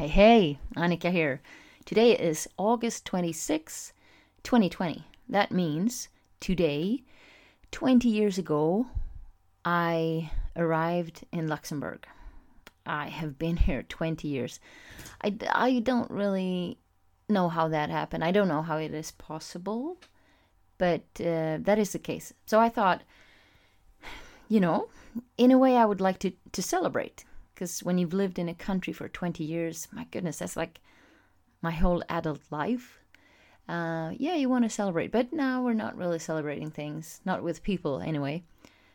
Hey, hey, Annika here. Today is August 26, 2020. That means today, 20 years ago, I arrived in Luxembourg. I have been here 20 years. I, I don't really know how that happened. I don't know how it is possible, but uh, that is the case. So I thought, you know, in a way, I would like to, to celebrate. Because when you've lived in a country for 20 years, my goodness, that's like my whole adult life. Uh, yeah, you want to celebrate, but now we're not really celebrating things, not with people anyway.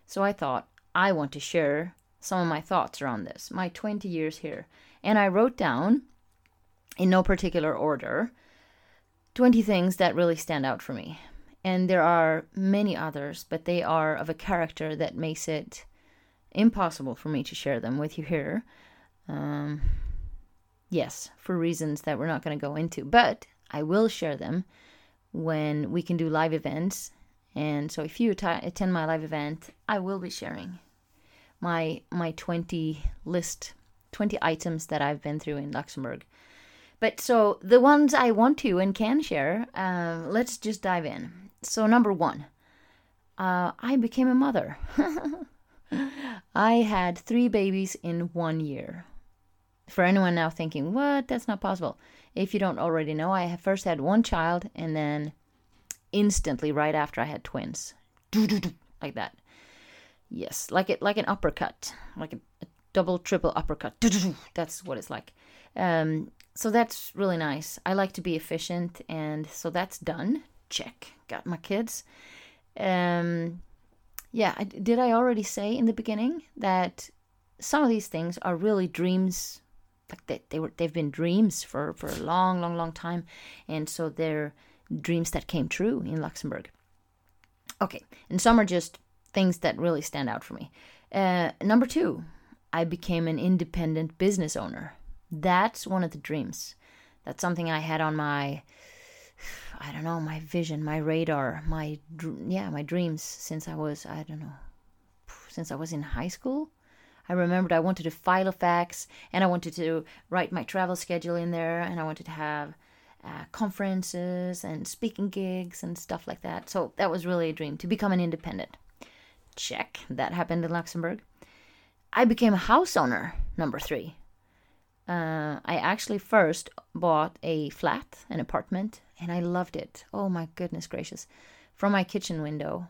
So I thought I want to share some of my thoughts around this, my 20 years here. And I wrote down, in no particular order, 20 things that really stand out for me. And there are many others, but they are of a character that makes it impossible for me to share them with you here. Um, yes, for reasons that we're not going to go into, but I will share them when we can do live events. And so if you attend my live event, I will be sharing my my 20 list 20 items that I've been through in Luxembourg. But so the ones I want to and can share, uh, let's just dive in. So number one, uh, I became a mother. I had three babies in one year. For anyone now thinking, what? That's not possible. If you don't already know, I first had one child and then instantly right after I had twins. Like that. Yes, like it like an uppercut, like a, a double triple uppercut. That's what it's like. Um, so that's really nice. I like to be efficient, and so that's done. Check. Got my kids. Um, yeah, did I already say in the beginning that some of these things are really dreams? Like they, they were, they've been dreams for for a long, long, long time, and so they're dreams that came true in Luxembourg. Okay, and some are just things that really stand out for me. Uh, number two, I became an independent business owner. That's one of the dreams. That's something I had on my I don't know, my vision, my radar, my yeah, my dreams since I was I don't know, since I was in high school. I remembered I wanted to Filofax and I wanted to write my travel schedule in there and I wanted to have uh, conferences and speaking gigs and stuff like that. So that was really a dream to become an independent. Check. That happened in Luxembourg. I became a house owner, number three. Uh, I actually first bought a flat, an apartment, and I loved it. Oh my goodness gracious. From my kitchen window,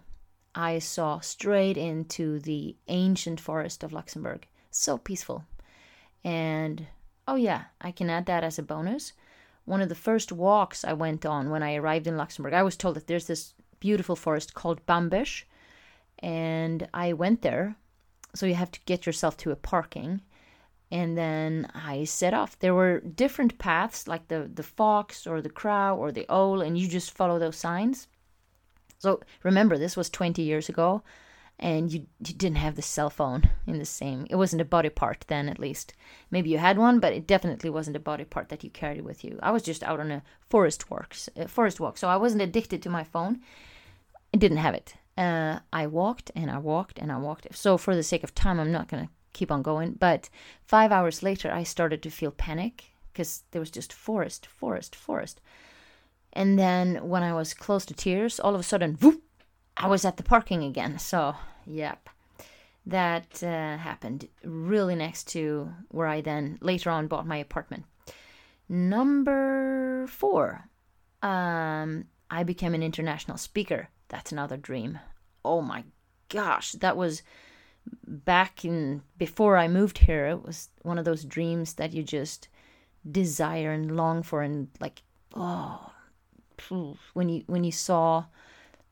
I saw straight into the ancient forest of Luxembourg. So peaceful. And oh, yeah, I can add that as a bonus. One of the first walks I went on when I arrived in Luxembourg, I was told that there's this beautiful forest called Bambesch, and I went there. So you have to get yourself to a parking and then I set off. There were different paths, like the the fox or the crow or the owl, and you just follow those signs. So remember, this was 20 years ago, and you you didn't have the cell phone in the same. It wasn't a body part then, at least. Maybe you had one, but it definitely wasn't a body part that you carried with you. I was just out on a forest walks, uh, forest walk, so I wasn't addicted to my phone. I didn't have it. Uh, I walked and I walked and I walked. So for the sake of time, I'm not gonna keep on going. But five hours later, I started to feel panic because there was just forest, forest, forest. And then when I was close to tears, all of a sudden, whoop, I was at the parking again. So, yep, that uh, happened really next to where I then later on bought my apartment. Number four, um, I became an international speaker. That's another dream. Oh my gosh, that was back in before I moved here, it was one of those dreams that you just desire and long for, and like, oh, when you when you saw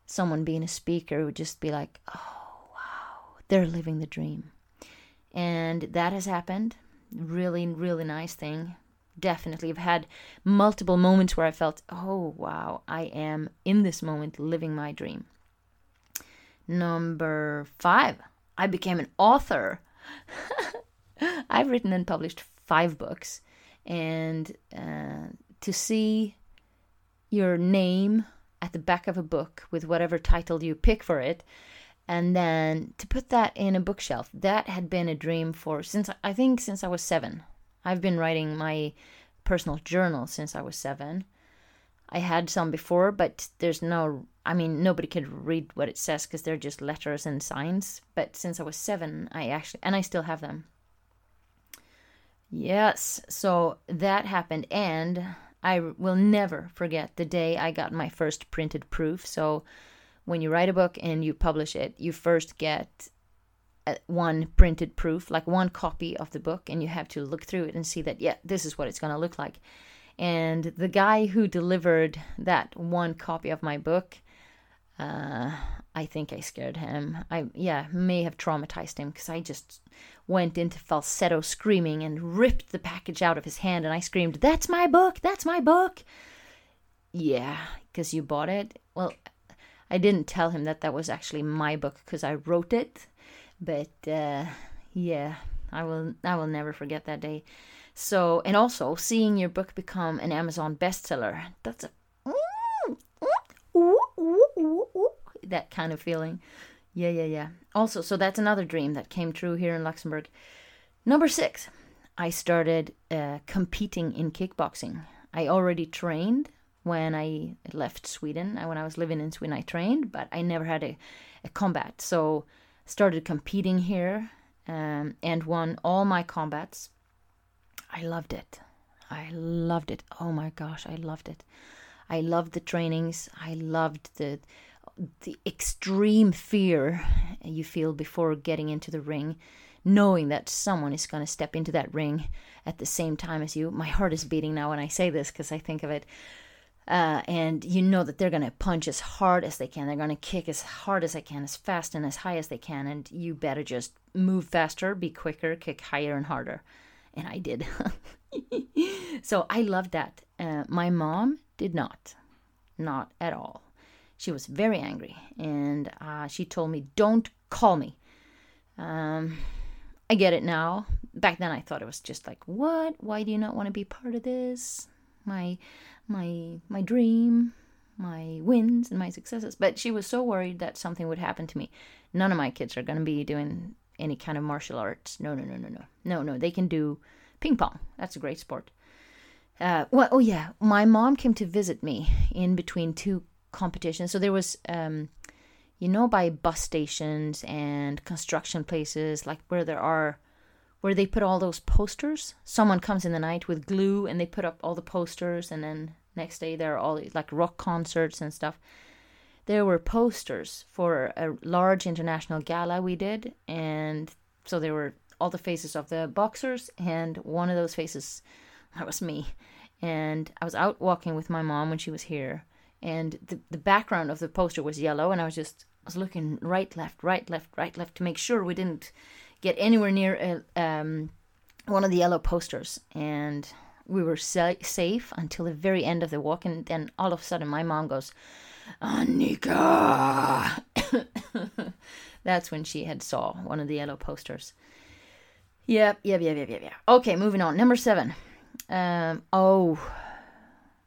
someone being a speaker, it would just be like, oh wow, they're living the dream, and that has happened. Really, really nice thing. Definitely, I've had multiple moments where I felt, oh wow, I am in this moment living my dream. Number five I became an author. I've written and published five books, and uh, to see your name at the back of a book with whatever title you pick for it, and then to put that in a bookshelf, that had been a dream for since I think since I was seven. I've been writing my personal journal since I was seven. I had some before, but there's no, I mean, nobody could read what it says because they're just letters and signs. But since I was seven, I actually, and I still have them. Yes, so that happened, and I will never forget the day I got my first printed proof. So, when you write a book and you publish it, you first get uh, one printed proof, like one copy of the book, and you have to look through it and see that, yeah, this is what it's going to look like. And the guy who delivered that one copy of my book, uh, I think I scared him. I, yeah, may have traumatized him because I just went into falsetto screaming and ripped the package out of his hand and I screamed, That's my book! That's my book! Yeah, because you bought it. Well, I didn't tell him that that was actually my book because I wrote it but uh, yeah, I will I will never forget that day. So and also seeing your book become an Amazon bestseller, that's a that kind of feeling. Yeah, yeah, yeah. Also, so that's another dream that came true here in Luxembourg. Number six, I started uh, competing in kickboxing. I already trained when I left Sweden. When I was living in Sweden, I trained, but I never had a, a combat. So started competing here um, and won all my combats. I loved it. I loved it. Oh my gosh, I loved it. I loved the trainings. I loved the the extreme fear you feel before getting into the ring, knowing that someone is going to step into that ring at the same time as you. My heart is beating now when I say this because I think of it. Uh, and you know that they're going to punch as hard as they can. They're going to kick as hard as they can, as fast and as high as they can. And you better just move faster, be quicker, kick higher and harder. And I did. so I loved that. Uh, my mom did not. Not at all. She was very angry. And uh, she told me, don't call me. Um, I get it now. Back then I thought it was just like, what? Why do you not want to be part of this? My my my dream, my wins and my successes. But she was so worried that something would happen to me. None of my kids are going to be doing any kind of martial arts. No, no, no, no, no, no, no. They can do ping pong. That's a great sport. Uh, well, oh yeah, my mom came to visit me in between two competitions. So there was, um, you know, by bus stations and construction places, like where there are where they put all those posters. Someone comes in the night with glue and they put up all the posters, and then next day there are all like rock concerts and stuff. There were posters for a large international gala we did, and so there were all the faces of the boxers, and one of those faces, that was me. And I was out walking with my mom when she was here, and the, the background of the poster was yellow, and I was just I was looking right, left, right, left, right, left to make sure we didn't get anywhere near uh, um, one of the yellow posters, and we were sa- safe until the very end of the walk. And then all of a sudden, my mom goes, "Annika." That's when she had saw one of the yellow posters. Yep, yep, yep, yep, yep, yep. Okay, moving on. Number seven. Um, oh,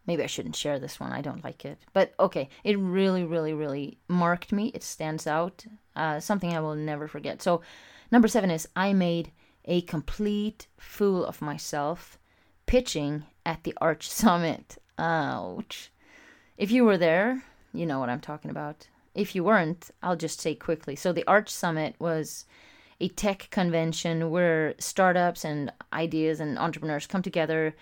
maybe I shouldn't share this one. I don't like it. But okay, it really, really, really marked me. It stands out. Uh, something I will never forget. So, Number seven is I made a complete fool of myself pitching at the Arch Summit. Ouch. If you were there, you know what I'm talking about. If you weren't, I'll just say quickly. So, the Arch Summit was a tech convention where startups and ideas and entrepreneurs come together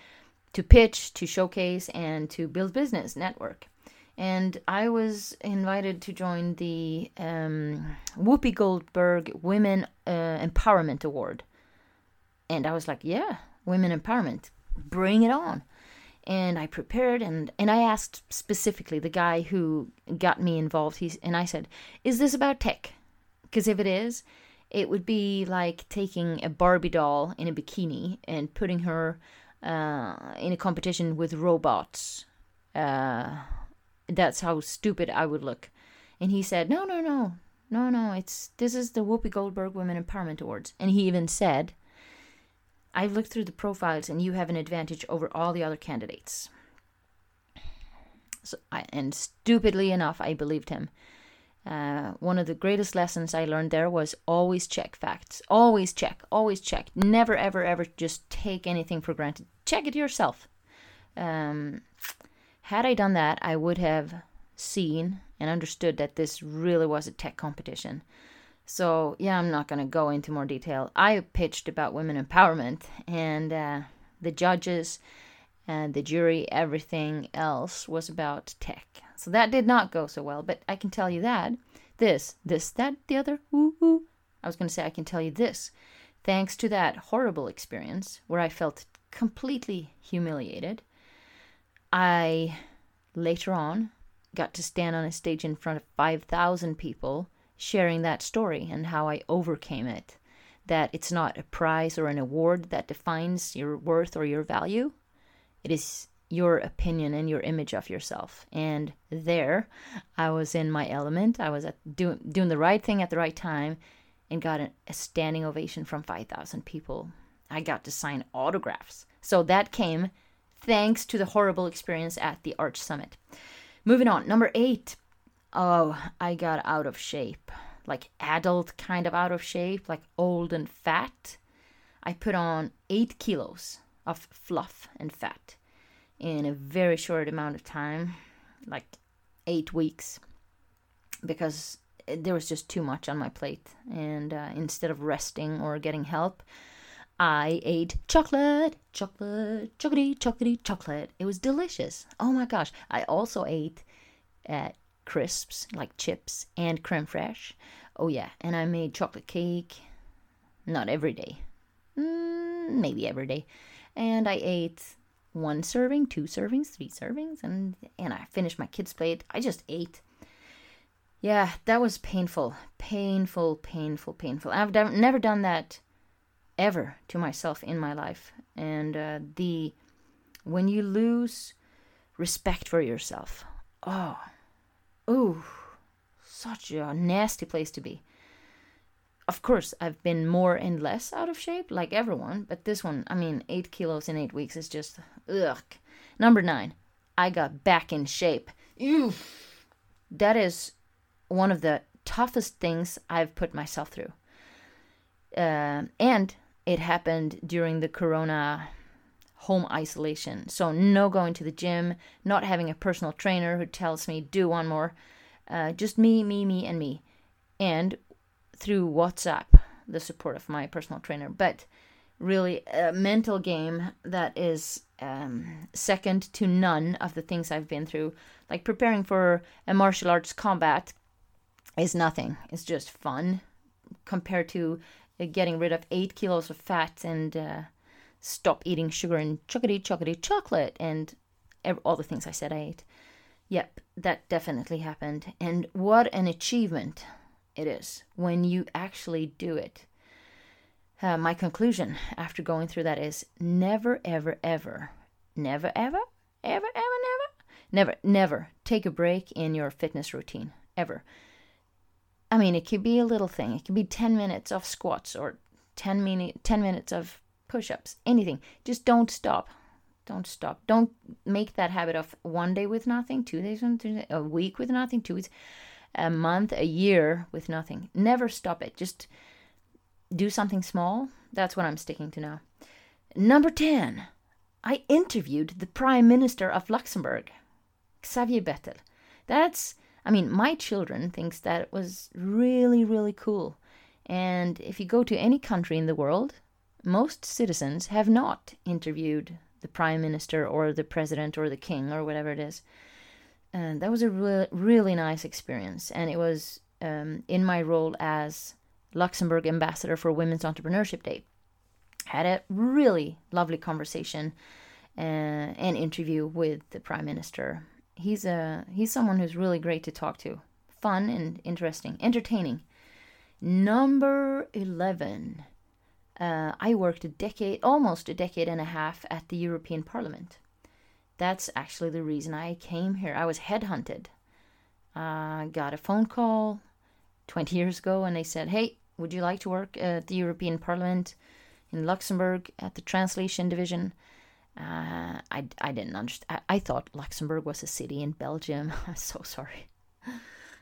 to pitch, to showcase, and to build business network and I was invited to join the um, Whoopi Goldberg Women uh, Empowerment Award. And I was like, yeah, women empowerment, bring it on. And I prepared and, and I asked specifically the guy who got me involved. He's, and I said, is this about tech? Because if it is, it would be like taking a Barbie doll in a bikini and putting her uh, in a competition with robots. Uh, that's how stupid I would look. And he said, No, no, no, no, no, it's this is the Whoopi Goldberg Women Empowerment Awards. And he even said, I've looked through the profiles and you have an advantage over all the other candidates. So I, and stupidly enough, I believed him. Uh, one of the greatest lessons I learned there was always check facts. Always check. Always check. Never, ever, ever just take anything for granted. Check it yourself. Um, had I done that, I would have seen and understood that this really was a tech competition. So, yeah, I'm not going to go into more detail. I pitched about women empowerment, and uh, the judges and the jury, everything else was about tech. So that did not go so well, but I can tell you that this, this, that, the other, woo, woo. I was going to say, I can tell you this. Thanks to that horrible experience where I felt completely humiliated, I later on got to stand on a stage in front of 5,000 people sharing that story and how I overcame it. That it's not a prize or an award that defines your worth or your value, it is your opinion and your image of yourself. And there, I was in my element. I was doing doing the right thing at the right time, and got a, a standing ovation from five thousand people. I got to sign autographs. So that came thanks to the horrible experience at the Arch Summit. Moving on, number eight. Oh, I got out of shape. Like adult kind of out of shape, like old and fat. I put on eight kilos of fluff and fat in a very short amount of time, like eight weeks, because there was just too much on my plate. And uh, instead of resting or getting help, I ate chocolate, chocolate, chocolatey, chocolatey, chocolate. It was delicious. Oh my gosh. I also ate uh, crisps, like chips, and creme fraiche. Oh yeah. And I made chocolate cake. Not every day. Mm, maybe every day. And I ate one serving, two servings, three servings, and and I finished my kids' plate. I just ate. Yeah, that was painful, painful, painful, painful. I've never done that ever to myself in my life, and uh, the when you lose respect for yourself, oh, ooh, such a nasty place to be of course, I've been more and less out of shape, like everyone, but this one, I mean, eight kilos in eight weeks is just ugh. Number nine, I got back in shape. Ew. That is one of the toughest things I've put myself through. Uh, and it happened during the corona home isolation. So, no going to the gym, not having a personal trainer who tells me, do one more. Uh, just me, me, me, and me. And through WhatsApp, the support of my personal trainer, but really a mental game that is um, second to none of the things I've been through. Like preparing for a martial arts combat is nothing. It's just fun compared to getting rid of eight kilos of fat and uh, stop eating sugar and chocolatey, chocolatey chocolate and all the things I said I ate. Yep, that definitely happened. And what an achievement it is when you actually do it. Uh, my conclusion after going through that is never, ever, ever, never, ever, ever, ever, never, never, never take a break in your fitness routine. Ever. I mean, it could be a little thing. It could be 10 minutes of squats or 10, min- 10 minutes of push ups, anything. Just don't stop. Don't stop. Don't make that habit of one day with nothing, two days, a week with nothing, two weeks a month, a year with nothing. Never stop it. Just do something small. That's what I'm sticking to now. Number 10. I interviewed the Prime Minister of Luxembourg, Xavier Bettel. That's, I mean, my children thinks that was really, really cool. And if you go to any country in the world, most citizens have not interviewed the prime minister or the president or the king or whatever it is and that was a re- really nice experience. And it was um, in my role as Luxembourg ambassador for Women's Entrepreneurship Day. Had a really lovely conversation uh, and interview with the prime minister. He's a he's someone who's really great to talk to, fun and interesting, entertaining. Number eleven. Uh, I worked a decade, almost a decade and a half, at the European Parliament. That's actually the reason I came here. I was headhunted. I uh, got a phone call 20 years ago and they said, Hey, would you like to work at the European Parliament in Luxembourg at the translation division? Uh, I, I didn't understand. I, I thought Luxembourg was a city in Belgium. I'm so sorry.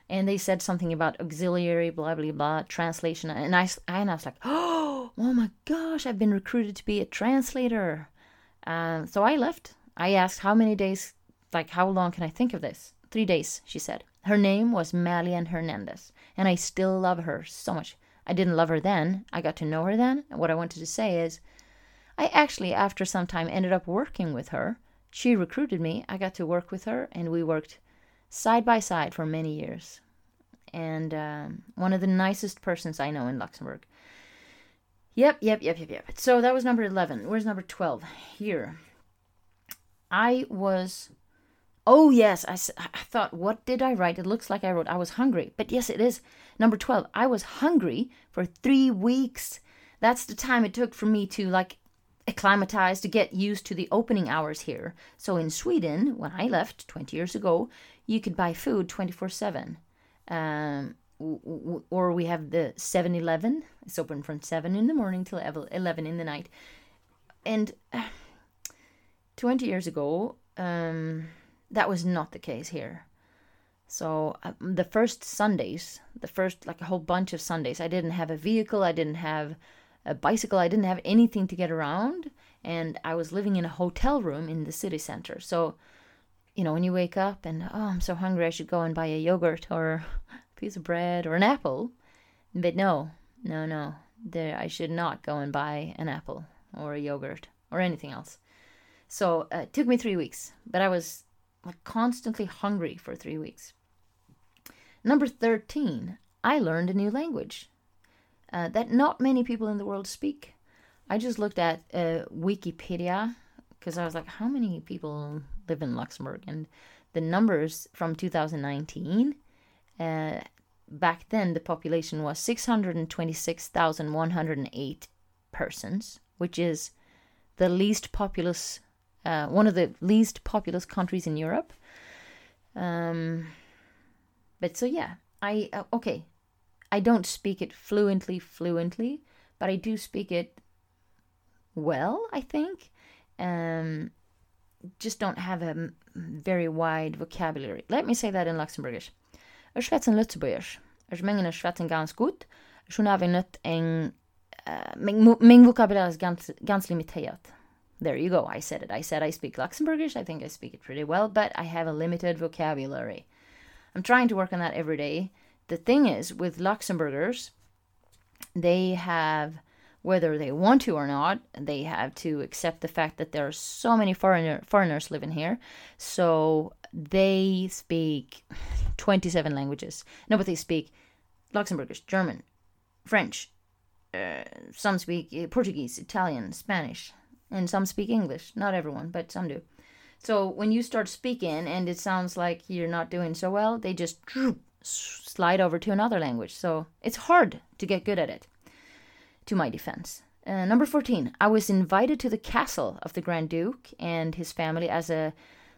and they said something about auxiliary, blah blah blah, translation, and I and I was like, oh, oh my gosh, I've been recruited to be a translator. Uh, so I left. I asked how many days, like how long can I think of this? Three days, she said. Her name was Malian Hernandez, and I still love her so much. I didn't love her then. I got to know her then. And what I wanted to say is, I actually, after some time, ended up working with her. She recruited me. I got to work with her, and we worked side by side for many years and um, one of the nicest persons I know in Luxembourg. Yep, yep, yep, yep, yep. So that was number 11. Where's number 12? Here. I was. Oh, yes. I, I thought, what did I write? It looks like I wrote, I was hungry. But yes, it is. Number 12. I was hungry for three weeks. That's the time it took for me to, like, acclimatize, to get used to the opening hours here. So in Sweden, when I left 20 years ago, you could buy food 24 7 um, or we have the 7 Eleven. It's open from 7 in the morning till 11 in the night. And uh, 20 years ago, um, that was not the case here. So uh, the first Sundays, the first like a whole bunch of Sundays, I didn't have a vehicle, I didn't have a bicycle, I didn't have anything to get around, and I was living in a hotel room in the city center. So you know, when you wake up and, oh, I'm so hungry, I should go and buy a yogurt or a piece of bread or an apple. But no, no, no. There, I should not go and buy an apple or a yogurt or anything else. So uh, it took me three weeks, but I was like constantly hungry for three weeks. Number 13, I learned a new language uh, that not many people in the world speak. I just looked at uh, Wikipedia because I was like, how many people live in Luxembourg? And the numbers from 2019, uh, back then the population was 626,108 persons, which is the least populous, uh, one of the least populous countries in Europe. Um, but so yeah, I uh, okay, I don't speak it fluently, fluently, but I do speak it well. I think um, just don't have a very wide vocabulary. Let me say that in Luxembourgish. Ich schwätze Lützeburgisch. Ich meine, ich schwätze ganz gut. Schon habe ich nicht ein... Uh, min, min vokabulär is ganz, ganz limiterat. There you go, I said it. I said I speak Luxembourgish. I think I speak it pretty well, but I have a limited vocabulary. I'm trying to work on that every day. The thing is, with Luxembourgers, they have whether they want to or not, they have to accept the fact that there are so many foreigner, foreigners living here. So they speak 27 languages. No, but they speak Luxembourgish, German, French. Uh, some speak Portuguese, Italian, Spanish, and some speak English. Not everyone, but some do. So when you start speaking and it sounds like you're not doing so well, they just slide over to another language. So it's hard to get good at it to my defense. Uh, number 14, I was invited to the castle of the Grand Duke and his family as a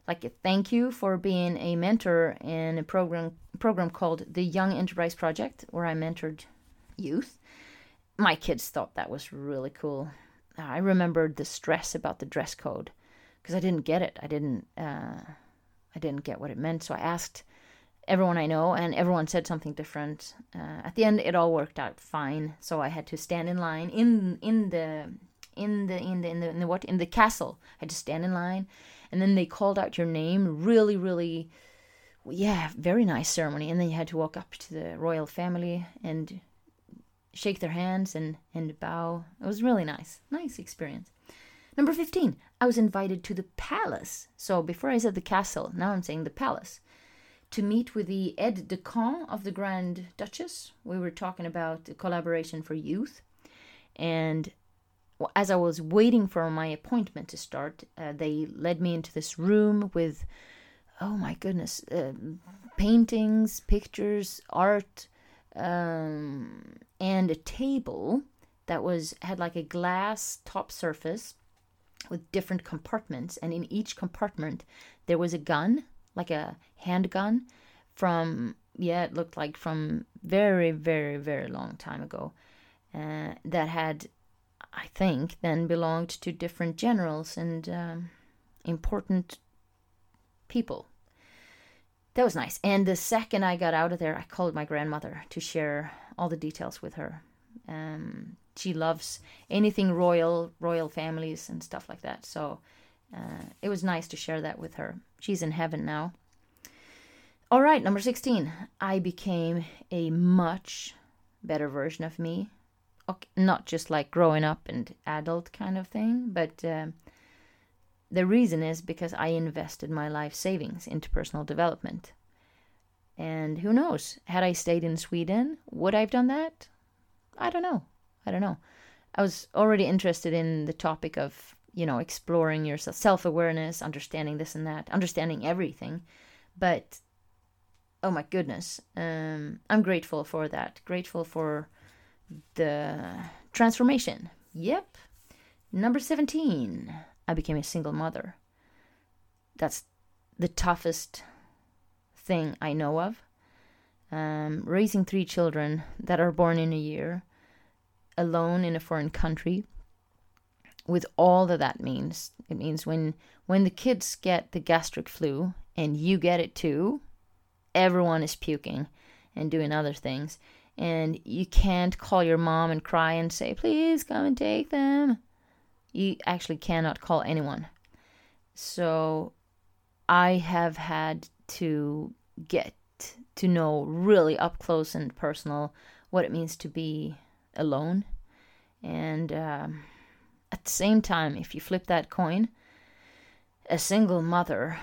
like a thank you for being a mentor in a program program called the Young Enterprise Project where I mentored youth. My kids thought that was really cool. I remembered the stress about the dress code because I didn't get it. I didn't uh, I didn't get what it meant. So I asked everyone I know, and everyone said something different. Uh, at the end, it all worked out fine. So I had to stand in line in in the in the in the in the, in the what in the castle. I had to stand in line, and then they called out your name. Really, really, yeah, very nice ceremony. And then you had to walk up to the royal family and shake their hands and and bow. It was really nice, nice experience. Number 15, I was invited to the palace. So before I said the castle, now I'm saying the palace to meet with the aide de camp of the Grand Duchess. We were talking about collaboration for youth. And as I was waiting for my appointment to start, uh, they led me into this room with, oh my goodness, uh, paintings, pictures, art, um, and a table that was had like a glass top surface with different compartments, and in each compartment there was a gun like a handgun from yeah it looked like from very very very long time ago uh, that had i think then belonged to different generals and um, important people that was nice. And the second I got out of there, I called my grandmother to share all the details with her. Um, she loves anything royal, royal families and stuff like that. So uh, it was nice to share that with her. She's in heaven now. All right, number 16. I became a much better version of me. Okay, not just like growing up and adult kind of thing, but uh, the reason is because I invested my life savings into personal development. And who knows, had I stayed in Sweden, would I have done that? I don't know. I don't know. I was already interested in the topic of, you know, exploring yourself, self awareness, understanding this and that, understanding everything. But oh my goodness, um, I'm grateful for that. Grateful for the transformation. Yep. Number 17. I became a single mother. That's the toughest thing I know of. Um, raising three children that are born in a year, alone in a foreign country, with all that that means. It means when when the kids get the gastric flu and you get it too, everyone is puking and doing other things, and you can't call your mom and cry and say, "Please come and take them." you actually cannot call anyone. So I have had to get to know really up close and personal what it means to be alone. And um, at the same time, if you flip that coin, a single mother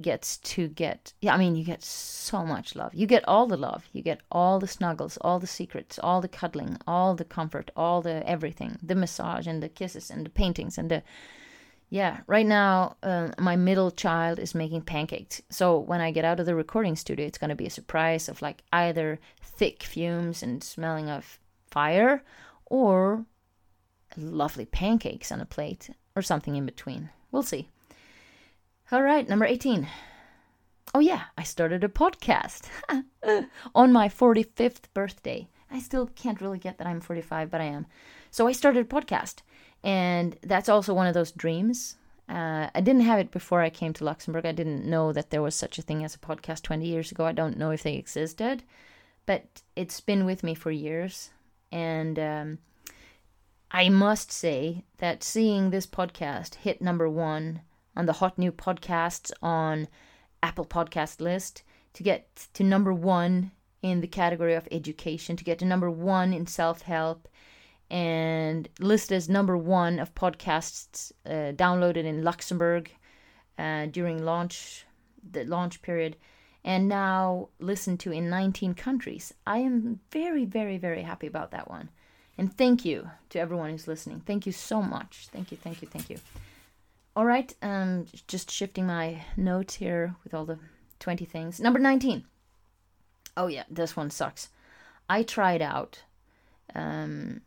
gets to get yeah i mean you get so much love. You get all the love. You get all the snuggles all the secrets all the cuddling all the comfort all the everything the massage and the kisses and the paintings and the yeah right now uh, my middle child is making pancakes. So when i get out of the recording studio it's going to be a surprise of like either thick fumes and smelling of fire or lovely pancakes on a plate or something in between we'll see all right, number 18. Oh, yeah, I started a podcast on my 45th birthday. I still can't really get that I'm 45, but I am. So I started a podcast, and that's also one of those dreams. Uh, I didn't have it before I came to Luxembourg. I didn't know that there was such a thing as a podcast 20 years ago. I don't know if they existed, but it's been with me for years. And um, I must say that seeing this podcast hit number one on the hot new podcasts on Apple Podcast list, to get to number one in the category of education, to get to number one in self help, and listed as number one of podcasts uh, downloaded in Luxembourg uh, during launch the launch period, and now listened to in 19 countries. I am very, very, very happy about that one. And thank you to everyone who's listening. Thank you so much. Thank you, thank you, thank you. All right, um, just shifting my notes here with all the 20 things. Number 19. Oh, yeah, this one sucks. I tried out um,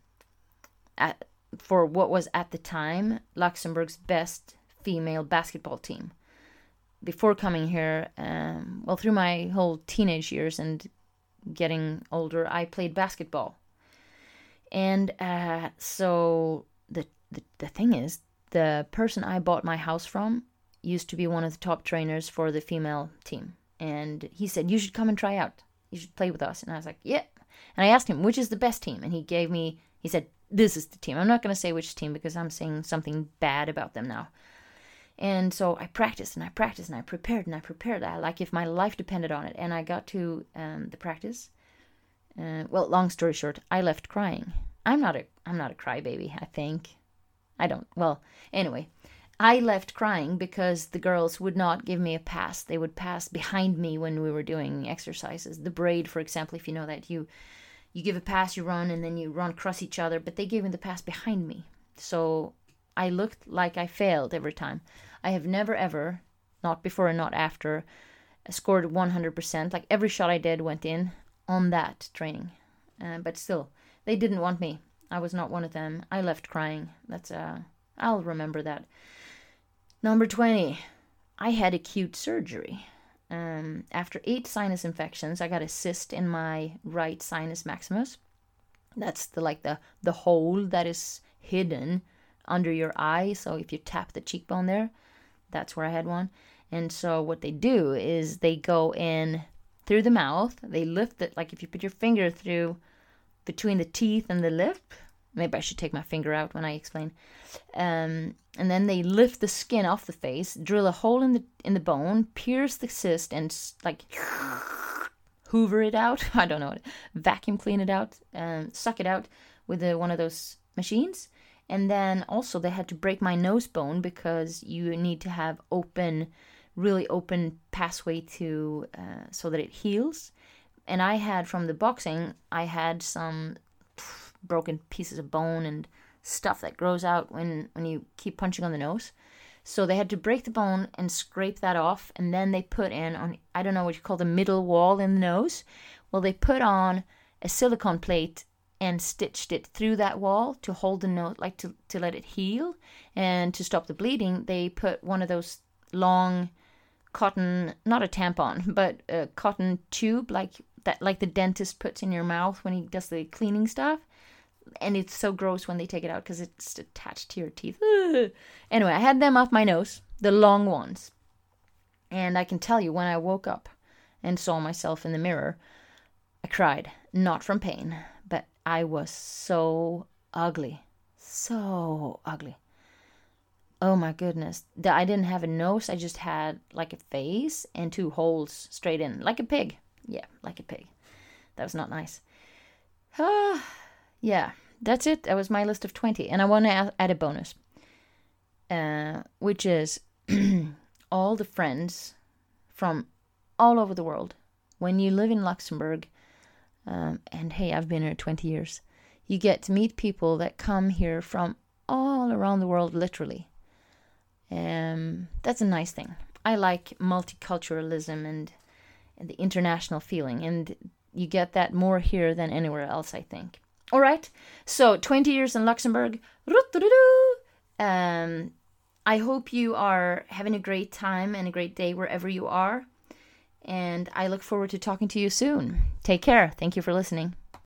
at, for what was at the time Luxembourg's best female basketball team. Before coming here, um, well, through my whole teenage years and getting older, I played basketball. And uh, so the, the the thing is, the person I bought my house from used to be one of the top trainers for the female team. And he said, You should come and try out. You should play with us. And I was like, Yeah. And I asked him, Which is the best team? And he gave me, he said, This is the team. I'm not going to say which team because I'm saying something bad about them now. And so I practiced and I practiced and I prepared and I prepared. I like if my life depended on it. And I got to um, the practice. Uh, well, long story short, I left crying. I'm not a I'm not a crybaby. I think I don't. Well, anyway, I left crying because the girls would not give me a pass. They would pass behind me when we were doing exercises. The braid, for example, if you know that you you give a pass, you run, and then you run across each other. But they gave me the pass behind me, so I looked like I failed every time. I have never ever, not before and not after, scored 100%. Like every shot I did went in on that training, uh, but still, they didn't want me. I was not one of them. I left crying. That's uh I'll remember that. Number 20. I had acute surgery. Um, after eight sinus infections, I got a cyst in my right sinus maximus. That's the like the the hole that is hidden under your eye. So if you tap the cheekbone there, that's where I had one. And so what they do is they go in through the mouth. They lift it like if you put your finger through between the teeth and the lip. Maybe I should take my finger out when I explain. Um, and then they lift the skin off the face, drill a hole in the in the bone, pierce the cyst, and like hoover it out. I don't know, vacuum clean it out, um, suck it out with a, one of those machines. And then also they had to break my nose bone because you need to have open, really open pathway to uh, so that it heals. And I had from the boxing, I had some broken pieces of bone and stuff that grows out when when you keep punching on the nose. So they had to break the bone and scrape that off, and then they put in on I don't know what you call the middle wall in the nose. Well, they put on a silicone plate and stitched it through that wall to hold the nose, like to to let it heal and to stop the bleeding. They put one of those long cotton, not a tampon, but a cotton tube like that, like the dentist puts in your mouth when he does the cleaning stuff and it's so gross when they take it out because it's attached to your teeth. anyway, I had them off my nose, the long ones. And I can tell you, when I woke up and saw myself in the mirror, I cried. Not from pain, but I was so ugly. So ugly. Oh my goodness. I didn't have a nose, I just had like a face and two holes straight in, like a pig. Yeah, like a pig. That was not nice. Ah yeah, that's it. That was my list of 20. And I want to add a bonus, uh, which is all the friends from all over the world. When you live in Luxembourg, um, and hey, I've been here 20 years, you get to meet people that come here from all around the world, literally. Um, that's a nice thing. I like multiculturalism and, and the international feeling, and you get that more here than anywhere else, I think. All right. So 20 years in Luxembourg. Um, I hope you are having a great time and a great day wherever you are. And I look forward to talking to you soon. Take care. Thank you for listening.